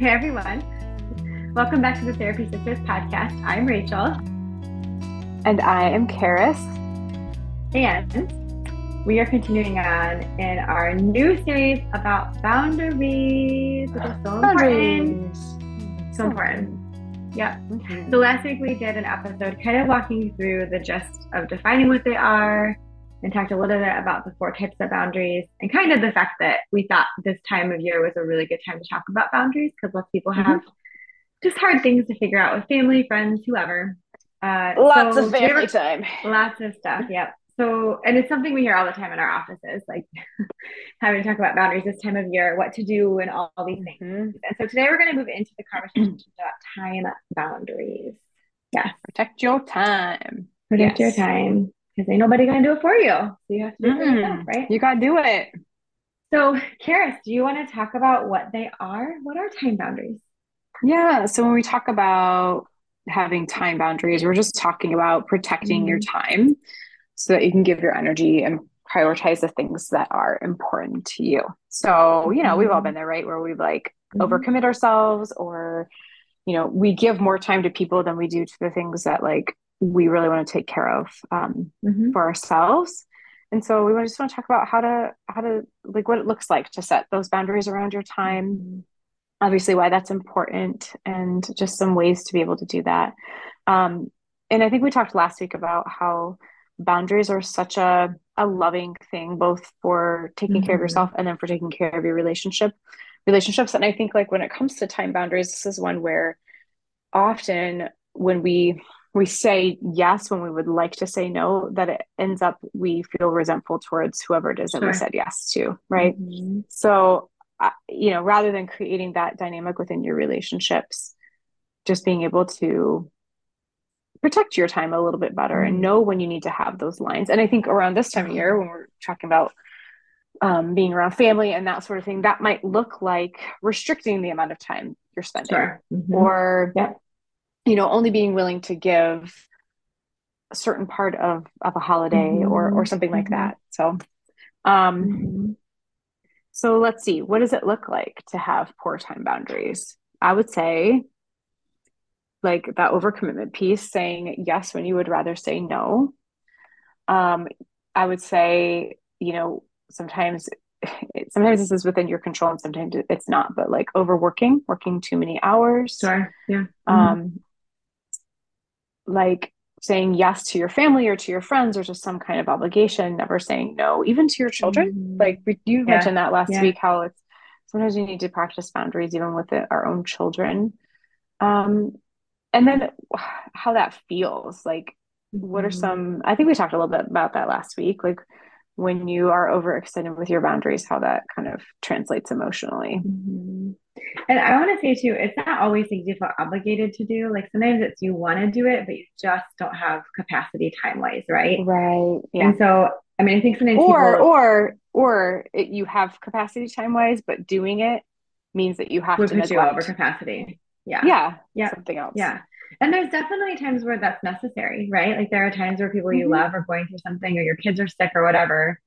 Hey everyone. Welcome back to the Therapy Sisters podcast. I'm Rachel. And I am Karis. And we are continuing on in our new series about boundaries, which is so important. So important. Yeah. Mm-hmm. So last week we did an episode kind of walking through the gist of defining what they are, and talked a little bit about the four types of boundaries and kind of the fact that we thought this time of year was a really good time to talk about boundaries because lots of people mm-hmm. have just hard things to figure out with family, friends, whoever. Uh, lots so of family time. Lots of stuff. Yep. So, and it's something we hear all the time in our offices, like having to talk about boundaries this time of year, what to do, and all, all these things. Mm-hmm. And so today we're going to move into the conversation about time boundaries. Yes. Protect your time. Protect yes. your time because ain't nobody gonna do it for you. So you have to do it mm-hmm. yourself, right? You gotta do it. So, Karis, do you want to talk about what they are? What are time boundaries? Yeah. So when we talk about having time boundaries, we're just talking about protecting mm-hmm. your time so that you can give your energy and prioritize the things that are important to you. So, you know, we've all mm-hmm. been there, right? Where we've like mm-hmm. overcommit ourselves or, you know, we give more time to people than we do to the things that like we really want to take care of um, mm-hmm. for ourselves and so we just want to talk about how to how to like what it looks like to set those boundaries around your time mm-hmm. obviously why that's important and just some ways to be able to do that um, and i think we talked last week about how boundaries are such a, a loving thing both for taking mm-hmm. care of mm-hmm. yourself and then for taking care of your relationship relationships and i think like when it comes to time boundaries this is one where often when we we say yes when we would like to say no that it ends up we feel resentful towards whoever it is sure. that we said yes to right mm-hmm. so uh, you know rather than creating that dynamic within your relationships just being able to protect your time a little bit better mm-hmm. and know when you need to have those lines and i think around this time of year when we're talking about um, being around family and that sort of thing that might look like restricting the amount of time you're spending sure. mm-hmm. or yeah you know only being willing to give a certain part of of a holiday mm-hmm. or or something like mm-hmm. that. So um mm-hmm. so let's see. What does it look like to have poor time boundaries? I would say like that overcommitment piece saying yes when you would rather say no. Um i would say you know sometimes sometimes this is within your control and sometimes it's not but like overworking working too many hours. Sure. Yeah. Um like saying yes to your family or to your friends or to some kind of obligation, never saying no, even to your children. Mm-hmm. Like you yeah. mentioned that last yeah. week, how it's sometimes you need to practice boundaries even with it, our own children. Um, and then how that feels like, mm-hmm. what are mm-hmm. some, I think we talked a little bit about that last week, like when you are overextended with your boundaries, how that kind of translates emotionally. Mm-hmm. And I want to say too, it's not always things you feel obligated to do. Like sometimes it's you want to do it, but you just don't have capacity time wise, right? Right. Yeah. And so, I mean, I think sometimes or people, or or it, you have capacity time wise, but doing it means that you have to neglect you over capacity. Yeah. Yeah. Yeah. Something else. Yeah. And there's definitely times where that's necessary, right? Like there are times where people mm-hmm. you love are going through something or your kids are sick or whatever,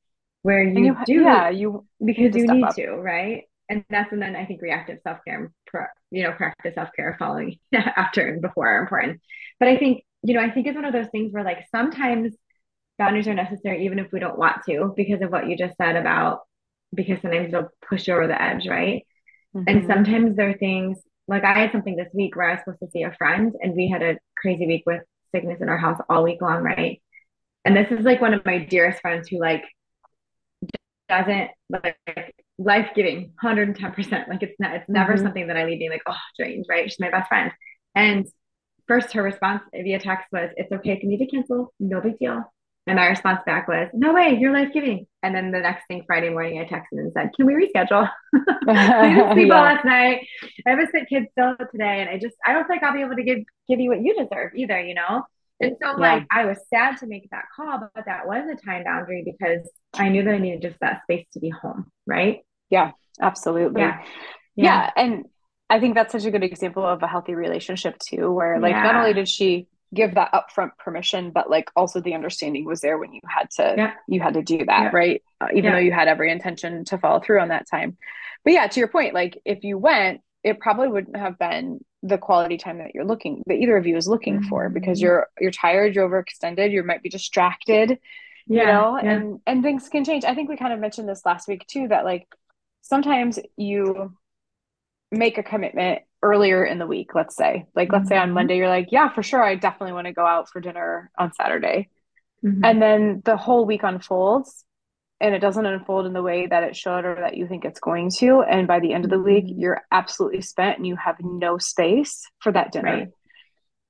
where you, you do yeah, you because you need to, right? And that's and then I think reactive self-care you know, practice self-care following after and before are important. But I think, you know, I think it's one of those things where like sometimes boundaries are necessary even if we don't want to because of what you just said about because sometimes they'll push you over the edge, right? Mm-hmm. And sometimes there are things like I had something this week where I was supposed to see a friend and we had a crazy week with sickness in our house all week long, right? And this is like one of my dearest friends who like doesn't like life giving 110%. Like it's not, it's never mm-hmm. something that I leave being like, oh, drained, right? She's my best friend. And first her response via text was, it's okay you need to cancel, no big deal. And my response back was, no way, you're life giving. And then the next thing, Friday morning, I texted and said, can we reschedule? I didn't sleep yeah. last night. I have a sick kid still today. And I just, I don't think I'll be able to give, give you what you deserve either, you know? And so, yeah. like, I was sad to make that call, but that was a time boundary because I knew that I needed just that space to be home. Right. Yeah, absolutely. Yeah. yeah. yeah. And I think that's such a good example of a healthy relationship, too, where, like, not only did she give that upfront permission but like also the understanding was there when you had to yeah. you had to do that yeah. right uh, even yeah. though you had every intention to follow through on that time but yeah to your point like if you went it probably wouldn't have been the quality time that you're looking that either of you is looking mm-hmm. for because you're you're tired you're overextended you might be distracted yeah, you know yeah. and and things can change i think we kind of mentioned this last week too that like sometimes you make a commitment earlier in the week let's say like mm-hmm. let's say on mm-hmm. monday you're like yeah for sure i definitely want to go out for dinner on saturday mm-hmm. and then the whole week unfolds and it doesn't unfold in the way that it should or that you think it's going to and by the end of the week mm-hmm. you're absolutely spent and you have no space for that dinner right.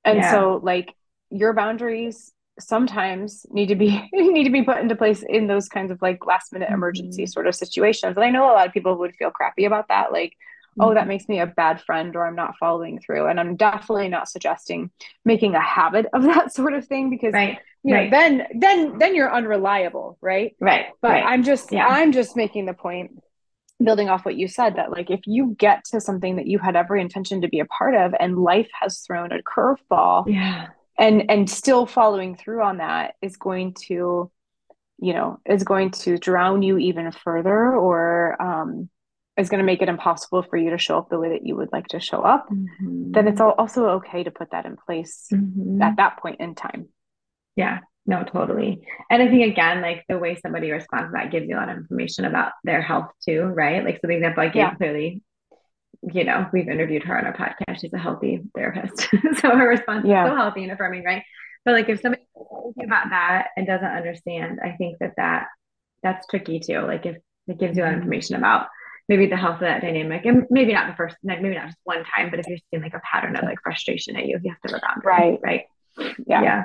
and yeah. so like your boundaries sometimes need to be need to be put into place in those kinds of like last minute emergency mm-hmm. sort of situations and i know a lot of people would feel crappy about that like mm-hmm. oh that mm-hmm. makes me a bad friend or i'm not following through and i'm definitely not suggesting making a habit of that sort of thing because right you right. know then then then you're unreliable right right but right. i'm just yeah. i'm just making the point building off what you said that like if you get to something that you had every intention to be a part of and life has thrown a curveball yeah and and still following through on that is going to you know is going to drown you even further or um is going to make it impossible for you to show up the way that you would like to show up mm-hmm. then it's also okay to put that in place mm-hmm. at that point in time yeah, no, totally. And I think again, like the way somebody responds to that gives you a lot of information about their health too, right? Like so the example I gave yeah. clearly, you know, we've interviewed her on our podcast. She's a healthy therapist. so her response yeah. is so healthy and affirming, right? But like if somebody about that and doesn't understand, I think that that that's tricky too. Like if it gives you a lot of mm-hmm. information about maybe the health of that dynamic and maybe not the first like maybe not just one time but if you're seeing like a pattern of like frustration at you you have to look on right right yeah yeah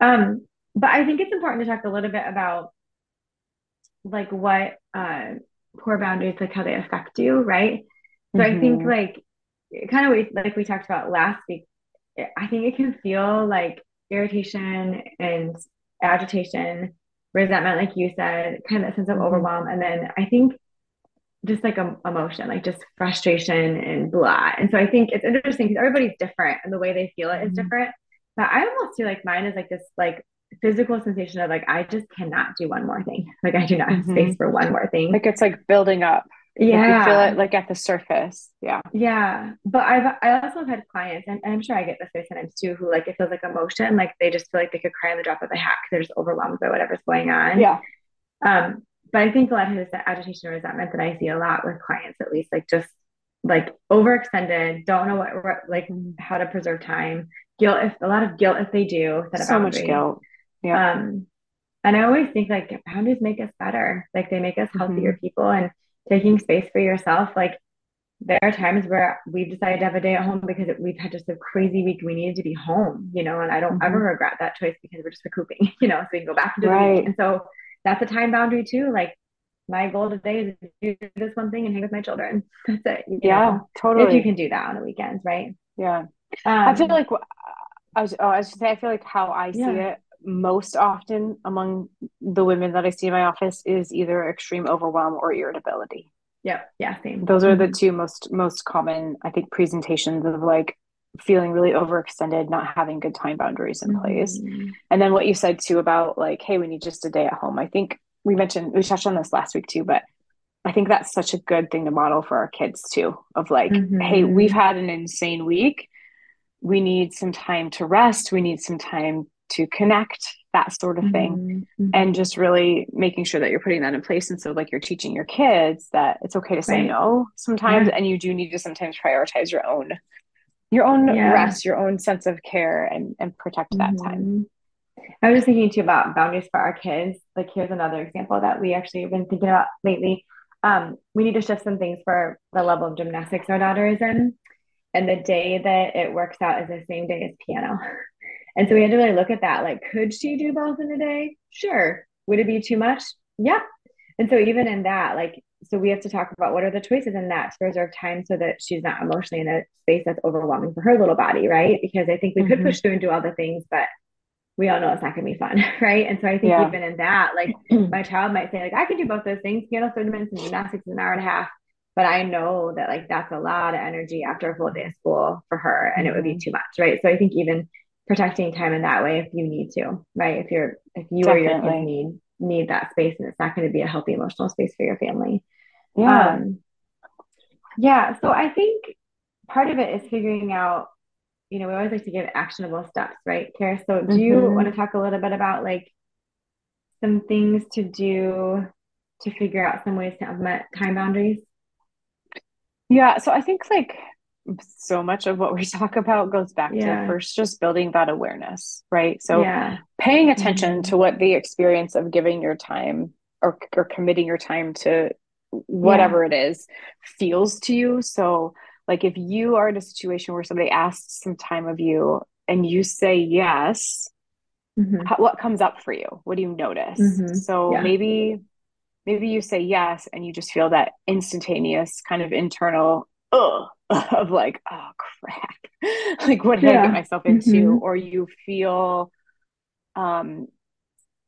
um, but I think it's important to talk a little bit about like what uh, poor boundaries, like how they affect you, right? So mm-hmm. I think mm-hmm. like kind of like we talked about last week, I think it can feel like irritation and agitation, resentment, like you said, kind of a sense of mm-hmm. overwhelm. And then I think just like a, emotion, like just frustration and blah. And so I think it's interesting because everybody's different and the way they feel it is mm-hmm. different. But I almost feel like mine is like this like physical sensation of like I just cannot do one more thing. Like I do not have mm-hmm. space for one more thing. Like it's like building up. Yeah. Like you feel it like at the surface. Yeah. Yeah. But I've I also have had clients and, and I'm sure I get this way sometimes too, who like it feels like emotion, like they just feel like they could cry on the drop of a hat because they're just overwhelmed by whatever's going on. Yeah. Um, but I think a lot of this agitation or resentment that I see a lot with clients, at least, like just like overextended, don't know what like mm-hmm. how to preserve time, guilt if a lot of guilt if they do set so much guilt. Yeah. Um and i always think like boundaries make us better. Like they make us healthier mm-hmm. people and taking space for yourself like there are times where we've decided to have a day at home because we've had just a crazy week. We needed to be home you know and i don't mm-hmm. ever regret that choice because we're just recouping you know so we can go back into right. the week. And so that's a time boundary too. Like my goal today is to do this one thing and hang with my children. That's it yeah know? totally if you can do that on the weekends right? Yeah um, i feel like I was, oh, I was say, I feel like how I yeah. see it most often among the women that I see in my office is either extreme overwhelm or irritability. Yeah, yeah, same. Those are the mm-hmm. two most most common, I think, presentations of like feeling really overextended, not having good time boundaries in place. Mm-hmm. And then what you said too about like, hey, we need just a day at home. I think we mentioned we touched on this last week too, but I think that's such a good thing to model for our kids too. Of like, mm-hmm. hey, we've had an insane week we need some time to rest we need some time to connect that sort of thing mm-hmm. and just really making sure that you're putting that in place and so like you're teaching your kids that it's okay to say right. no sometimes yeah. and you do need to sometimes prioritize your own your own yeah. rest your own sense of care and and protect that mm-hmm. time i was just thinking too about boundaries for our kids like here's another example that we actually have been thinking about lately um, we need to shift some things for the level of gymnastics our daughter is in and the day that it works out is the same day as piano. And so we had to really look at that. Like, could she do both in a day? Sure. Would it be too much? Yeah. And so even in that, like, so we have to talk about what are the choices in that to reserve time so that she's not emotionally in a space that's overwhelming for her little body, right? Because I think we mm-hmm. could push through and do all the things, but we all know it's not going to be fun, right? And so I think yeah. even in that, like my child might say, like, I can do both those things, piano 30 minutes and gymnastics an hour and a half but I know that like that's a lot of energy after a full day of school for her and mm-hmm. it would be mm-hmm. too much, right? So I think even protecting time in that way if you need to, right? If you're if you Definitely. or your kids need need that space and it's not going to be a healthy emotional space for your family. Yeah. Um, yeah. So I think part of it is figuring out, you know, we always like to give actionable steps, right, Kara? So do you mm-hmm. want to talk a little bit about like some things to do to figure out some ways to implement time boundaries? Yeah, so I think like so much of what we talk about goes back yeah. to first just building that awareness, right? So yeah. paying attention mm-hmm. to what the experience of giving your time or, or committing your time to whatever yeah. it is feels to you. So like if you are in a situation where somebody asks some time of you and you say yes, mm-hmm. how, what comes up for you? What do you notice? Mm-hmm. So maybe maybe you say yes and you just feel that instantaneous kind of internal ugh of like, oh crap, like what did yeah. I get myself into? Mm-hmm. Or you feel um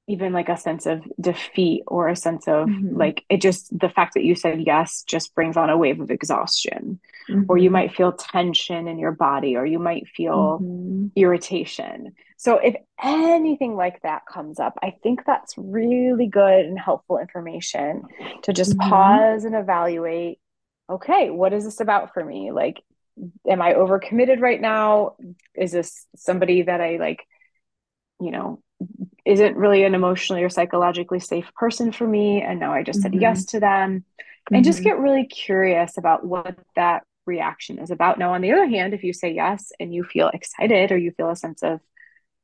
even like a sense of defeat or a sense of mm-hmm. like it just the fact that you said yes just brings on a wave of exhaustion mm-hmm. or you mm-hmm. might feel tension in your body or you might feel mm-hmm. irritation so if anything like that comes up i think that's really good and helpful information to just mm-hmm. pause and evaluate okay, what is this about for me? Like, am I overcommitted right now? Is this somebody that I like, you know, isn't really an emotionally or psychologically safe person for me? And now I just mm-hmm. said yes to them. Mm-hmm. And just mm-hmm. get really curious about what that reaction is about. Now, on the other hand, if you say yes and you feel excited or you feel a sense of,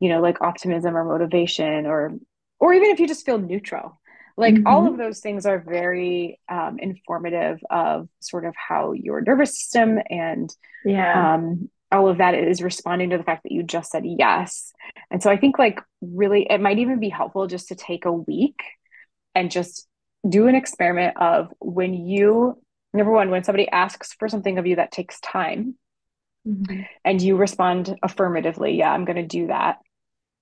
you know, like optimism or motivation or or even if you just feel neutral like mm-hmm. all of those things are very um, informative of sort of how your nervous system and yeah um, all of that is responding to the fact that you just said yes and so i think like really it might even be helpful just to take a week and just do an experiment of when you number one when somebody asks for something of you that takes time mm-hmm. and you respond affirmatively yeah i'm going to do that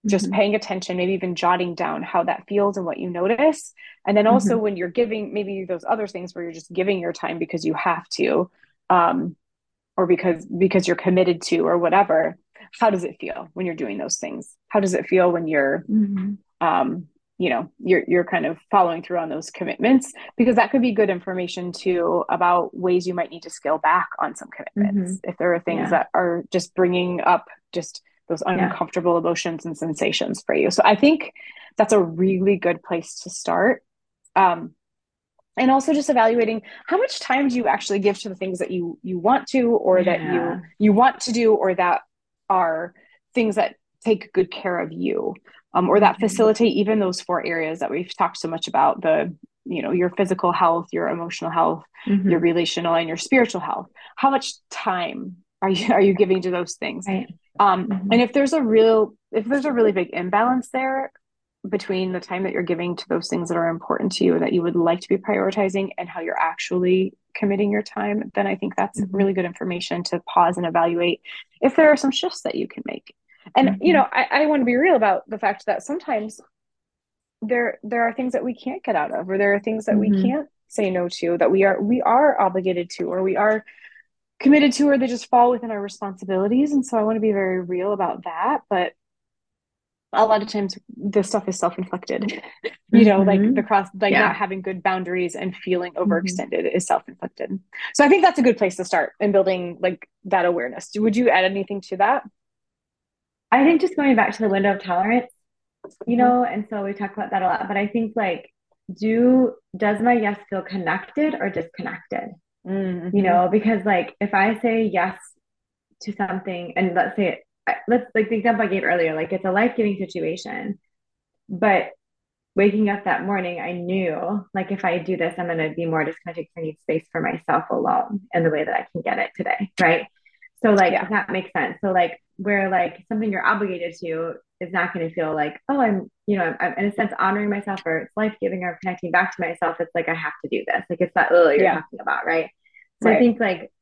just mm-hmm. paying attention, maybe even jotting down how that feels and what you notice. And then also mm-hmm. when you're giving maybe those other things where you're just giving your time because you have to, um, or because because you're committed to or whatever, how does it feel when you're doing those things? How does it feel when you're mm-hmm. um, you know, you're you're kind of following through on those commitments because that could be good information too about ways you might need to scale back on some commitments mm-hmm. if there are things yeah. that are just bringing up just those uncomfortable yeah. emotions and sensations for you. So I think that's a really good place to start. Um, and also just evaluating how much time do you actually give to the things that you you want to or yeah. that you you want to do or that are things that take good care of you um, or that mm-hmm. facilitate even those four areas that we've talked so much about the you know your physical health your emotional health mm-hmm. your relational and your spiritual health how much time are you are you giving to those things right. Um, mm-hmm. And if there's a real, if there's a really big imbalance there between the time that you're giving to those things that are important to you that you would like to be prioritizing and how you're actually committing your time, then I think that's mm-hmm. really good information to pause and evaluate if there are some shifts that you can make. And mm-hmm. you know, I, I want to be real about the fact that sometimes there there are things that we can't get out of, or there are things that we mm-hmm. can't say no to that we are we are obligated to, or we are committed to or they just fall within our responsibilities and so i want to be very real about that but a lot of times this stuff is self-inflicted you know mm-hmm. like the cross like yeah. not having good boundaries and feeling mm-hmm. overextended mm-hmm. is self-inflicted so i think that's a good place to start in building like that awareness would you add anything to that i think just going back to the window of tolerance you mm-hmm. know and so we talk about that a lot but i think like do does my yes feel connected or disconnected Mm-hmm. You know, because like if I say yes to something, and let's say, let's like the example I gave earlier, like it's a life giving situation, but waking up that morning, I knew like if I do this, I'm going to be more disconnected because I need space for myself alone in the way that I can get it today. Right. So, like, yeah. that makes sense. So, like, where like something you're obligated to is not going to feel like, oh, I'm, you know, I'm, I'm, in a sense honoring myself or it's life giving or connecting back to myself. It's like I have to do this. Like it's that oh you're yeah. talking about, right? So right. I think like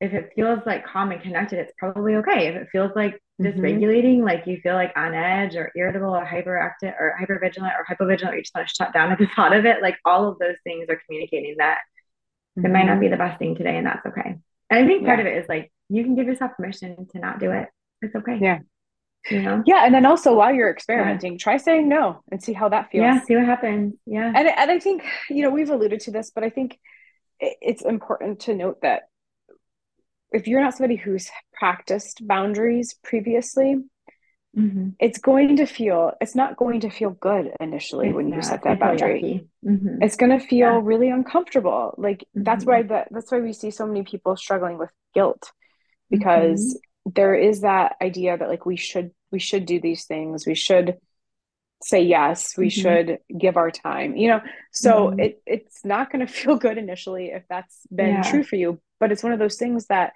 if it feels like calm and connected, it's probably okay. If it feels like mm-hmm. dysregulating, like you feel like on edge or irritable or hyperactive or hypervigilant or hypovigilant, or you just want to shut down at the thought of it, like all of those things are communicating that mm-hmm. it might not be the best thing today, and that's okay. And I think part yeah. of it is like you can give yourself permission to not do it. It's okay. Yeah. You know? Yeah. And then also while you're experimenting, yeah. try saying no and see how that feels. Yeah. See what happens. Yeah. And, and I think, you know, we've alluded to this, but I think it's important to note that if you're not somebody who's practiced boundaries previously, Mm-hmm. it's going to feel it's not going to feel good initially It's when you not. set that boundary. Mm-hmm. it's going to feel Yeah. really uncomfortable like that's why Mhm. that that's why we see so many people struggling with guilt Mm-hmm. because there is that idea that like we should we should do these things we should say yes we Mhm. should give our time you know so Mhm. it it's not going to feel good initially if that's been Yeah. true for you but it's one of those things that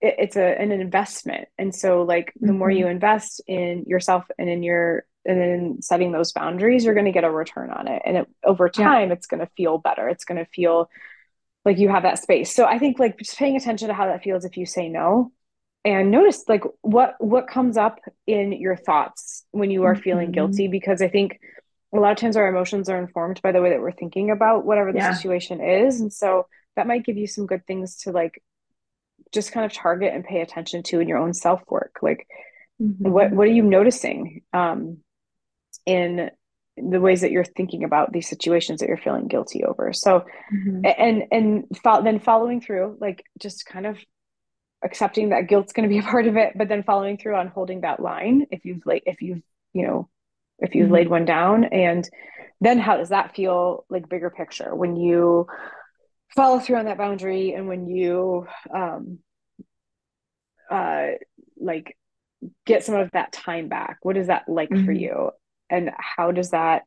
it, it's a an investment and so like the more Mhm. you invest in yourself and in your and in setting those boundaries you're going to get a return on it and it, over Yeah. time it's going to feel better it's going to feel like you have that space so i think like just paying attention to how that feels if you say no and notice like what what comes up in your thoughts when you are feeling Mhm. guilty because i think a lot of times our emotions are informed by the way that we're thinking about whatever the Yeah. situation is and so that might give you some good things to like just kind of target and pay attention to in your own self work like Mhm. what what are you noticing um in the ways that you're thinking about these situations that you're feeling guilty over so Mhm. and and fo- then following through like just kind of accepting that guilt's going to be a part of it but then following through on holding that line if you've laid if you've you know if you've Mhm. laid one down and then how does that feel like bigger picture when you follow through on that boundary and when you um uh like get some of that time back what is that like for Mhm. you and how does that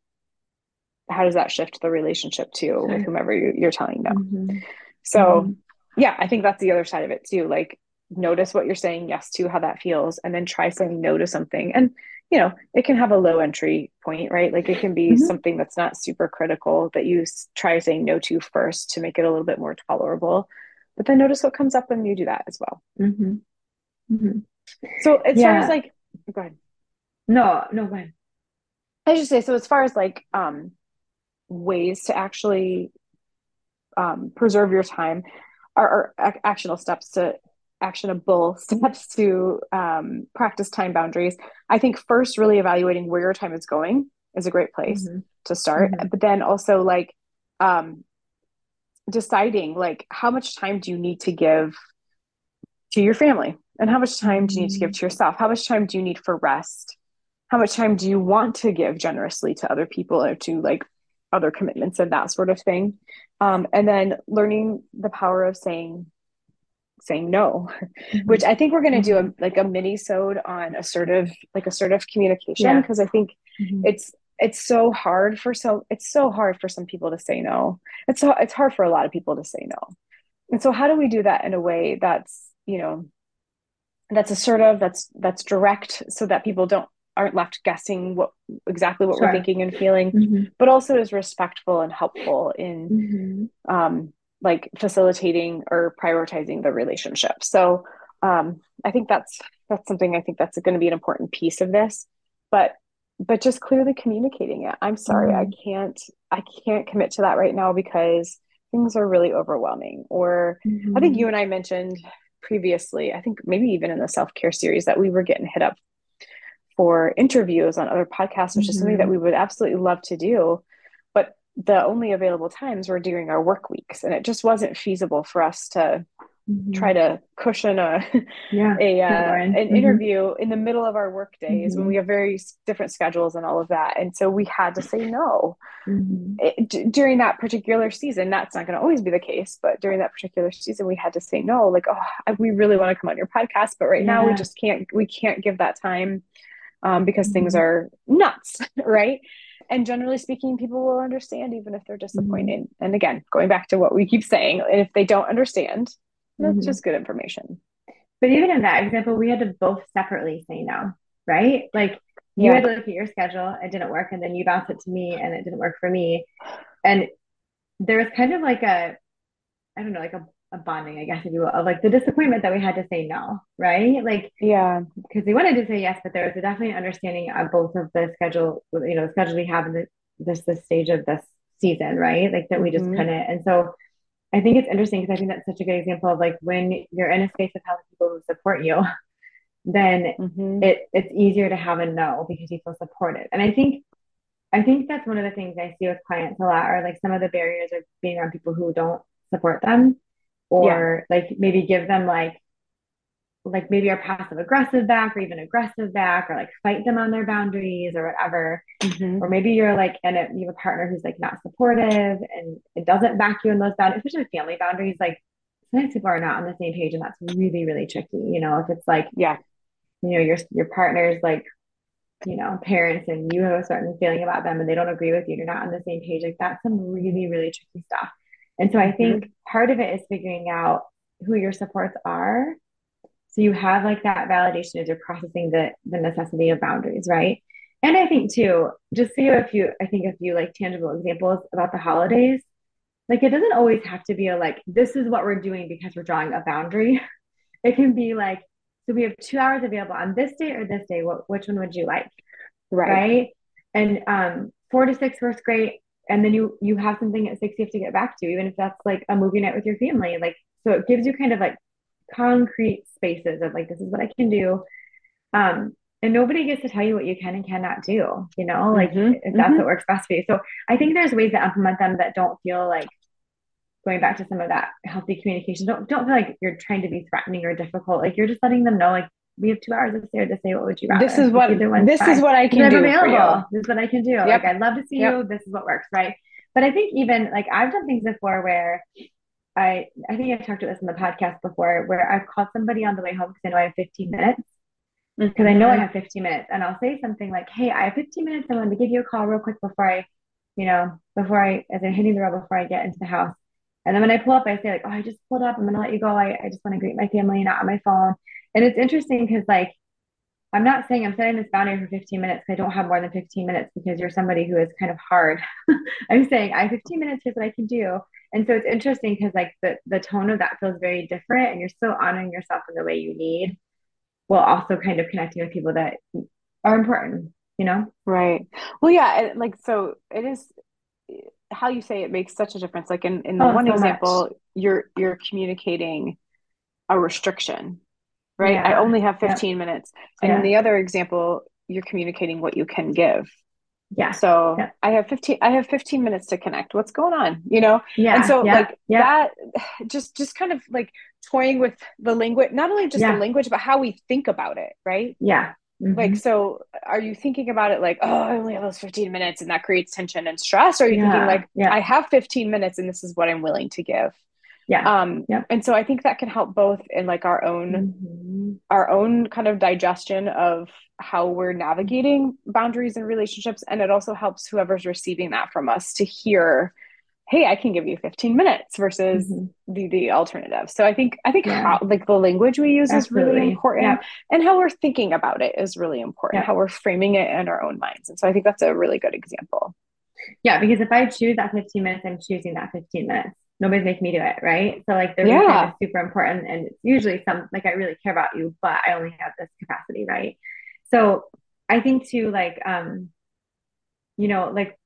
how does that shift the relationship too with whomever you, you're telling them Mhm. so Mhm. yeah i think that's the other side of it too like notice what you're saying yes to how that feels and then try saying no to something and you know it can have a low entry point right like it can be Mhm. something that's not super critical that you try saying no to first to make it a little bit more tolerable but then notice what comes up when you do that as well Mhm. Mhm. so as far as like go ahead No, no, go ahead. I should say so as far as like um ways to actually um preserve your time are, are ac- actionable steps to actionable steps to um practice time boundaries. I think first really evaluating where your time is going is a great place Mhm. to start. Mhm. But then also like um deciding like how much time do you need to give to your family and how much time do you need to give to yourself? How much time do you need for rest? How much time do you want to give generously to other people or to like other commitments and that sort of thing? Um, and then learning the power of saying saying no, Mhm. which I think we're going to do a like a mini sode on assertive like assertive communication Yeah. because I think Mhm. it's it's so hard for so it's so hard for some people to say no. It's so it's hard for a lot of people to say no. And so how do we do that in a way that's, you know, that's assertive, that's that's direct so that people don't aren't left guessing what exactly what we're thinking and feeling, Mhm. but also is respectful and helpful in Mhm. um like facilitating or prioritizing the relationship. So um I think that's that's something I think that's going to be an important piece of this. But but just clearly communicating it. I'm sorry, I can't I can't commit to that right now because things are really overwhelming. Or I think you and I mentioned previously, I think maybe even in the self-care series that we were getting hit up for interviews on other podcasts, which is something that Mhm. we would absolutely love to do. The only available times were during our work weeks, and it just wasn't feasible for us to Mhm. try to cushion a Yeah. a uh, an Mhm. interview in the middle of our work days when Mhm. we have very different schedules and all of that, and so we had to say no Mhm. it, d- during that particular season. That's not going to always be the case, but during that particular season, we had to say no. Like, oh, I- we really want to come on your podcast, but right now we just can't. We can't give that time um, because things Mhm. are nuts, right? And generally speaking, people will understand even if they're Mm-hmm. disappointed. And again, going back to what we keep saying, and if they don't understand, that's Mhm. just good information. But even in that example, we had to both separately say no, right? Like you Yeah. had to look at your schedule, it didn't work, and then you bounced it to me and it didn't work for me. And there was kind of like a, I don't know, like a, a bonding, I guess, if you will, of like the disappointment that we had to say no, right? Like Yeah. because we wanted to say yes, but there was a definitely understanding of both of the schedule, you know, the schedule we have in the, this this stage of this season, right? Like that we just Mhm. couldn't. And so I think it's interesting because I think that's such a good example of like when you're in a space of having people who support you, then Mhm. it it's easier to have a no because you feel supported. And I think I think that's one of the things I see with clients a lot are like some of the barriers of being around people who don't support them or yeah. like maybe give them like like maybe a passive aggressive back or even aggressive back or like fight them on their boundaries or whatever mm-hmm. or maybe you're like and you have a partner who's like not supportive and it doesn't back you in those boundaries especially family boundaries like sometimes people are not on the same page and that's really really tricky you know if it's like yeah you know your your partner's like you know parents and you have a certain feeling about them and they don't agree with you you're not on the same page like that's some really really tricky stuff and so i think mm-hmm. part of it is figuring out who your supports are so you have like that validation as you're processing the the necessity of boundaries, right? And I think too, just you have a few, I think a few like tangible examples about the holidays. Like it doesn't always have to be a like, this is what we're doing because we're drawing a boundary. It can be like, so we have two hours available on this day or this day. What which one would you like? Right. Right. And um four to six works great. And then you you have something at six you have to get back to, even if that's like a movie night with your family. Like so it gives you kind of like concrete spaces of like this is what I can do. Um, and nobody gets to tell you what you can and cannot do, you know, like mm-hmm. if that's mm-hmm. what works best for you. So I think there's ways to implement them that don't feel like going back to some of that healthy communication. Don't don't feel like you're trying to be threatening or difficult. Like you're just letting them know, like we have two hours this year to say what would you rather. This is what this fine. is what I can do. available. This is what I can do. Yep. Like I'd love to see yep. you. This is what works, right? But I think even like I've done things before where I I think I've talked about this in the podcast before where I've called somebody on the way home because I know I have 15 minutes. Because mm-hmm. I know I have 15 minutes and I'll say something like, Hey, I have 15 minutes. I wanted to give you a call real quick before I, you know, before I as I'm hitting the road before I get into the house. And then when I pull up, I say like, Oh, I just pulled up. I'm gonna let you go. I, I just want to greet my family, not on my phone. And it's interesting because like I'm not saying I'm setting this boundary for 15 minutes. I don't have more than 15 minutes because you're somebody who is kind of hard. I'm saying I have 15 minutes. Here's what I can do. And so it's interesting because like the, the tone of that feels very different and you're still honoring yourself in the way you need while also kind of connecting with people that are important, you know? Right. Well, yeah. Like, so it is how you say it makes such a difference. Like in, in the oh, one so example, much. you're, you're communicating a restriction, right? Yeah. I only have 15 minutes. And yeah. the other example, you're communicating what you can give yeah so yeah. i have 15 i have 15 minutes to connect what's going on you know yeah and so yeah. like yeah. that just just kind of like toying with the language not only just yeah. the language but how we think about it right yeah mm-hmm. like so are you thinking about it like oh i only have those 15 minutes and that creates tension and stress or are you thinking like i have 15 minutes and this is what i'm willing to give yeah um yeah and so i think that can help both in like our own mm-hmm. our own kind of digestion of how we're navigating boundaries and relationships and it also helps whoever's receiving that from us to hear hey i can give you 15 minutes versus mm-hmm. the the alternative so i think i think yeah. how like the language we use Absolutely. is really important yeah. and how we're thinking about it is really important yeah. how we're framing it in our own minds and so i think that's a really good example yeah because if i choose that 15 minutes i'm choosing that 15 minutes nobody's making me do it right so like the yeah. is super important and it's usually some like i really care about you but i only have this capacity right so I think too, like, um, you know, like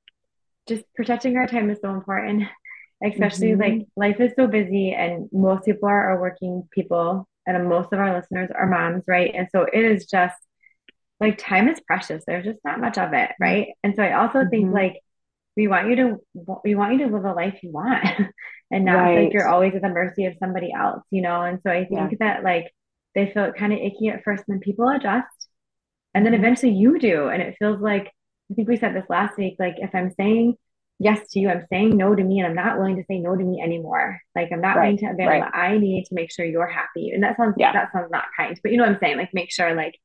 just protecting our time is so important, especially mm-hmm. like life is so busy and most people are, are working people and most of our listeners are moms, right? And so it is just like time is precious. There's just not much of it, right? And so I also mm-hmm. think like we want you to we want you to live a life you want and not right. like you're always at the mercy of somebody else, you know? And so I think yeah. that like they feel kind of icky at first and then people adjust and then mm-hmm. eventually you do. And it feels like, I think we said this last week, like if I'm saying yes to you, I'm saying no to me, and I'm not willing to say no to me anymore. Like I'm not right. willing to abandon right. I need to make sure you're happy. And that sounds, yeah. that sounds not kind, but you know what I'm saying? Like make sure like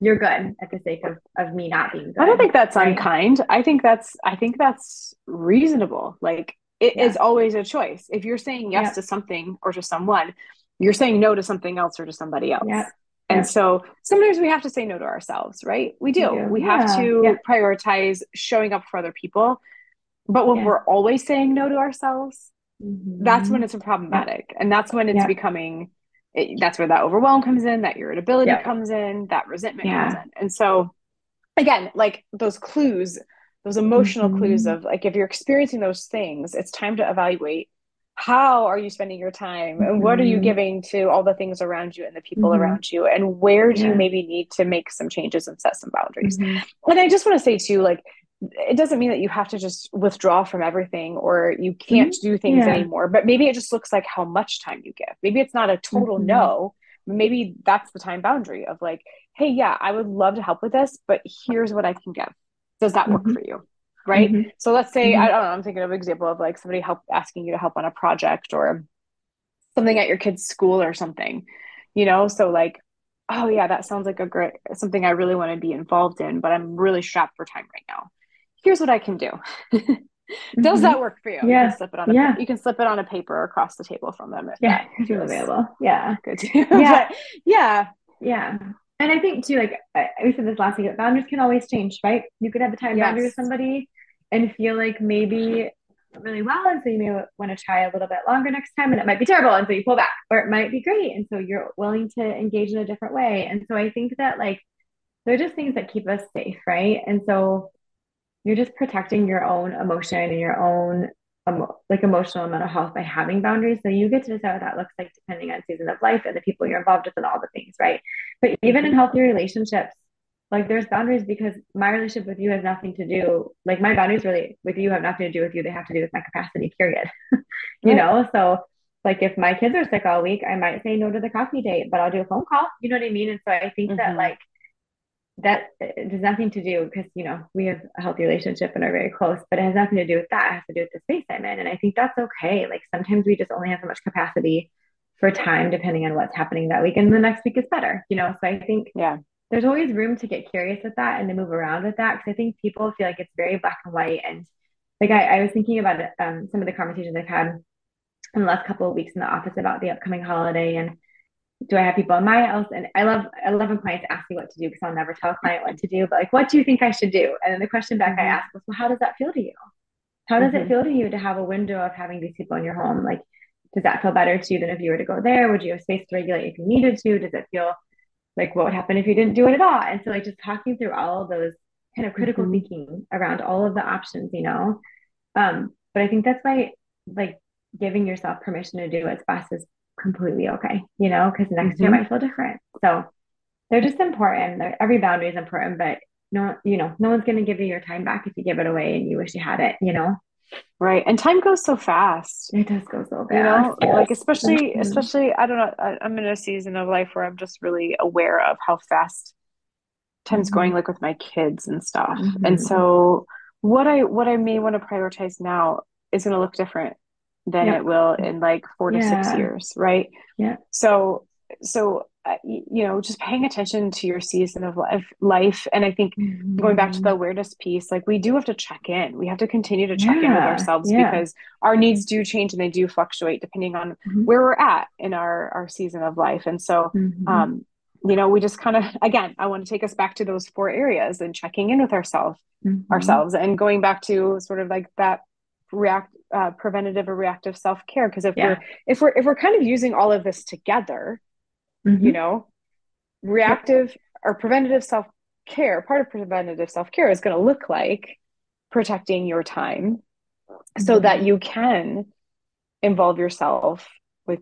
you're good at the sake of, of me not being good. I don't think that's right? unkind. I think that's, I think that's reasonable. Like it yeah. is always a choice. If you're saying yes yeah. to something or to someone, you're saying no to something else or to somebody else. Yeah. And yeah. so sometimes we have to say no to ourselves, right? We do. We, do. we yeah. have to prioritize showing up for other people. But when we're always saying no to ourselves, mm-hmm. that's when it's problematic. And that's when it's becoming, it, that's where that overwhelm comes in, that irritability comes in, that resentment comes in. And so, again, like those clues, those emotional mm-hmm. clues of like, if you're experiencing those things, it's time to evaluate how are you spending your time and what are you mm-hmm. giving to all the things around you and the people mm-hmm. around you and where do yeah. you maybe need to make some changes and set some boundaries mm-hmm. and i just want to say too like it doesn't mean that you have to just withdraw from everything or you can't mm-hmm. do things yeah. anymore but maybe it just looks like how much time you give maybe it's not a total mm-hmm. no maybe that's the time boundary of like hey yeah i would love to help with this but here's what i can give does that work mm-hmm. for you right mm-hmm. so let's say mm-hmm. i don't know i'm thinking of an example of like somebody help asking you to help on a project or something at your kid's school or something you know so like oh yeah that sounds like a great something i really want to be involved in but i'm really strapped for time right now here's what i can do. Does mm-hmm. that work for you? Yeah. you can slip it on a, yeah. you can slip it on a paper across the table from them yeah it's available. Yeah. good yeah. but, yeah. Yeah. And i think too like I, we said this last week boundaries can always change right? You could have a time yes. boundary with somebody and feel like maybe really well and so you may want to try a little bit longer next time and it might be terrible and so you pull back or it might be great and so you're willing to engage in a different way. And so i think that like they're just things that keep us safe right? And so you're just protecting your own emotion and your own like emotional and mental health by having boundaries. So you get to decide what that looks like depending on season of life and the people you're involved with and all the things right? But even in healthy relationships like there's boundaries because my relationship with you has nothing to do like my boundaries really with you have nothing to do with you. They have to do with my capacity period. You right. know? So like if my kids are sick all week i might say no to the coffee date but i'll do a phone call you know what i mean? And so i think mm-hmm. that like that there's nothing to do because you know we have a healthy relationship and are very close but it has nothing to do with that. It has to do with the space i'm in and i think that's okay. Like sometimes we just only have so much capacity for time depending on what's happening that week and the next week is better you know? So i think yeah. there's always room to get curious with that and to move around with that because I think people feel like it's very black and white. And like I, I was thinking about um, some of the conversations I've had in the last couple of weeks in the office about the upcoming holiday and do I have people in my house? And I love I love when clients ask me what to do because I'll never tell a client what to do, but like what do you think I should do? And then the question back mm-hmm. I ask was, well, how does that feel to you? How does mm-hmm. it feel to you to have a window of having these people in your home? Like, does that feel better to you than if you were to go there? Would you have space to regulate if you needed to? Does it feel like what would happen if you didn't do it at all and so like just talking through all of those kind of critical mm-hmm. thinking around all of the options you know um but i think that's why like giving yourself permission to do what's best is completely okay you know because next mm-hmm. year might feel different so they're just important they're, every boundary is important but no you know no one's going to give you your time back if you give it away and you wish you had it you know Right. And time goes so fast. It does go so fast. You know, yes. like especially, mm-hmm. especially, I don't know, I, am in a season of life where I'm just really aware of how fast time's mm-hmm. going, like with my kids and stuff. Mm-hmm. And so what I, what I may want to prioritize now is going to look different than it will in like four to yeah. six years. Right. Yeah. So, so uh, you know just paying attention to your season of life life and i think mm-hmm. going back to the awareness piece like we do have to check in we have to continue to check yeah, in with ourselves yeah. because our needs do change and they do fluctuate depending on mm-hmm. where we're at in our our season of life and so mm-hmm. um you know we just kind of again i want to take us back to those four areas and checking in with ourselves mm-hmm. ourselves and going back to sort of like that react uh, preventative or reactive self-care because if yeah. we're if we're if we're kind of using all of this together mm-hmm. you know reactive or preventative self care part of preventative self care is going to look like protecting your time mm-hmm. so that you can involve yourself with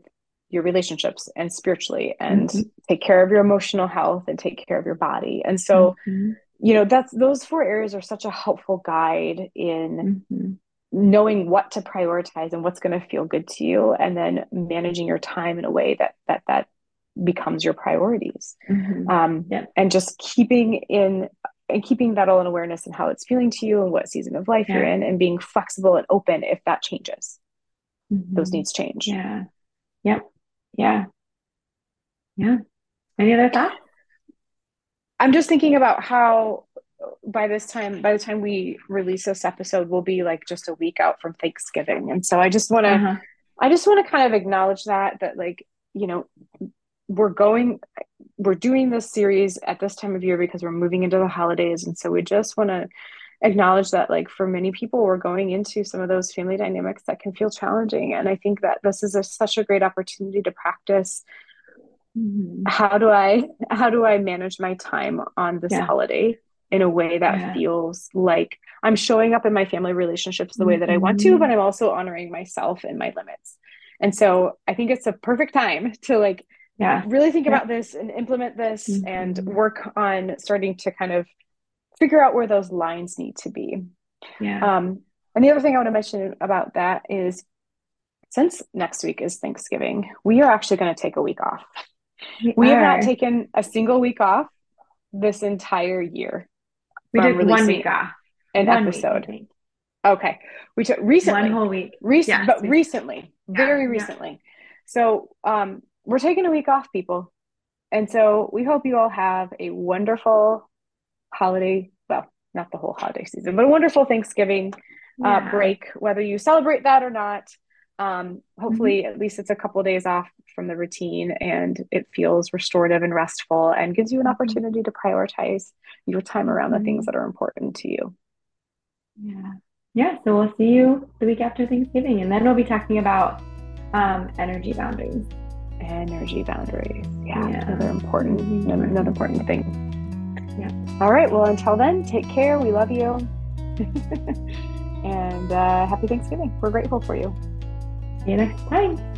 your relationships and spiritually and mm-hmm. take care of your emotional health and take care of your body and so mm-hmm. you know that's those four areas are such a helpful guide in mm-hmm. Knowing what to prioritize and what's going to feel good to you and then managing your time in a way that that that becomes your priorities mm-hmm. um, yeah. and just keeping in and keeping that all in awareness and how it's feeling to you and what season of life yeah. you're in and being flexible and open if that changes mm-hmm. those needs change yeah yep yeah yeah any other thoughts i'm just thinking about how by this time by the time we release this episode we'll be like just a week out from thanksgiving and so i just want to uh-huh. i just want to kind of acknowledge that that like you know we're going we're doing this series at this time of year because we're moving into the holidays and so we just want to acknowledge that like for many people we're going into some of those family dynamics that can feel challenging and i think that this is a, such a great opportunity to practice mm-hmm. how do i how do i manage my time on this yeah. holiday in a way that yeah. feels like i'm showing up in my family relationships the mm-hmm. way that i want to but i'm also honoring myself and my limits and so i think it's a perfect time to like yeah really think yeah. about this and implement this mm-hmm. and work on starting to kind of figure out where those lines need to be. Yeah. Um, and the other thing I want to mention about that is since next week is Thanksgiving, we are actually going to take a week off. We, we have not taken a single week off this entire year. We did one week off. An one episode. Week, okay. We took recently. One whole week. Rec- yes, but recently, yeah, very recently. Yeah. So um, we're taking a week off, people. And so we hope you all have a wonderful holiday. Well, not the whole holiday season, but a wonderful Thanksgiving uh, yeah. uh, break, whether you celebrate that or not. Um, hopefully, mm-hmm. at least it's a couple of days off from the routine and it feels restorative and restful and gives you an mm-hmm. opportunity to prioritize your time around the things mm-hmm. that are important to you. Yeah. Yeah. So we'll see you the week after Thanksgiving. And then we'll be talking about um, energy boundaries. Energy boundaries. Yeah. yeah. Another important, another, another important thing. Yeah. All right. Well, until then, take care. We love you. and uh, happy Thanksgiving. We're grateful for you. See you next time.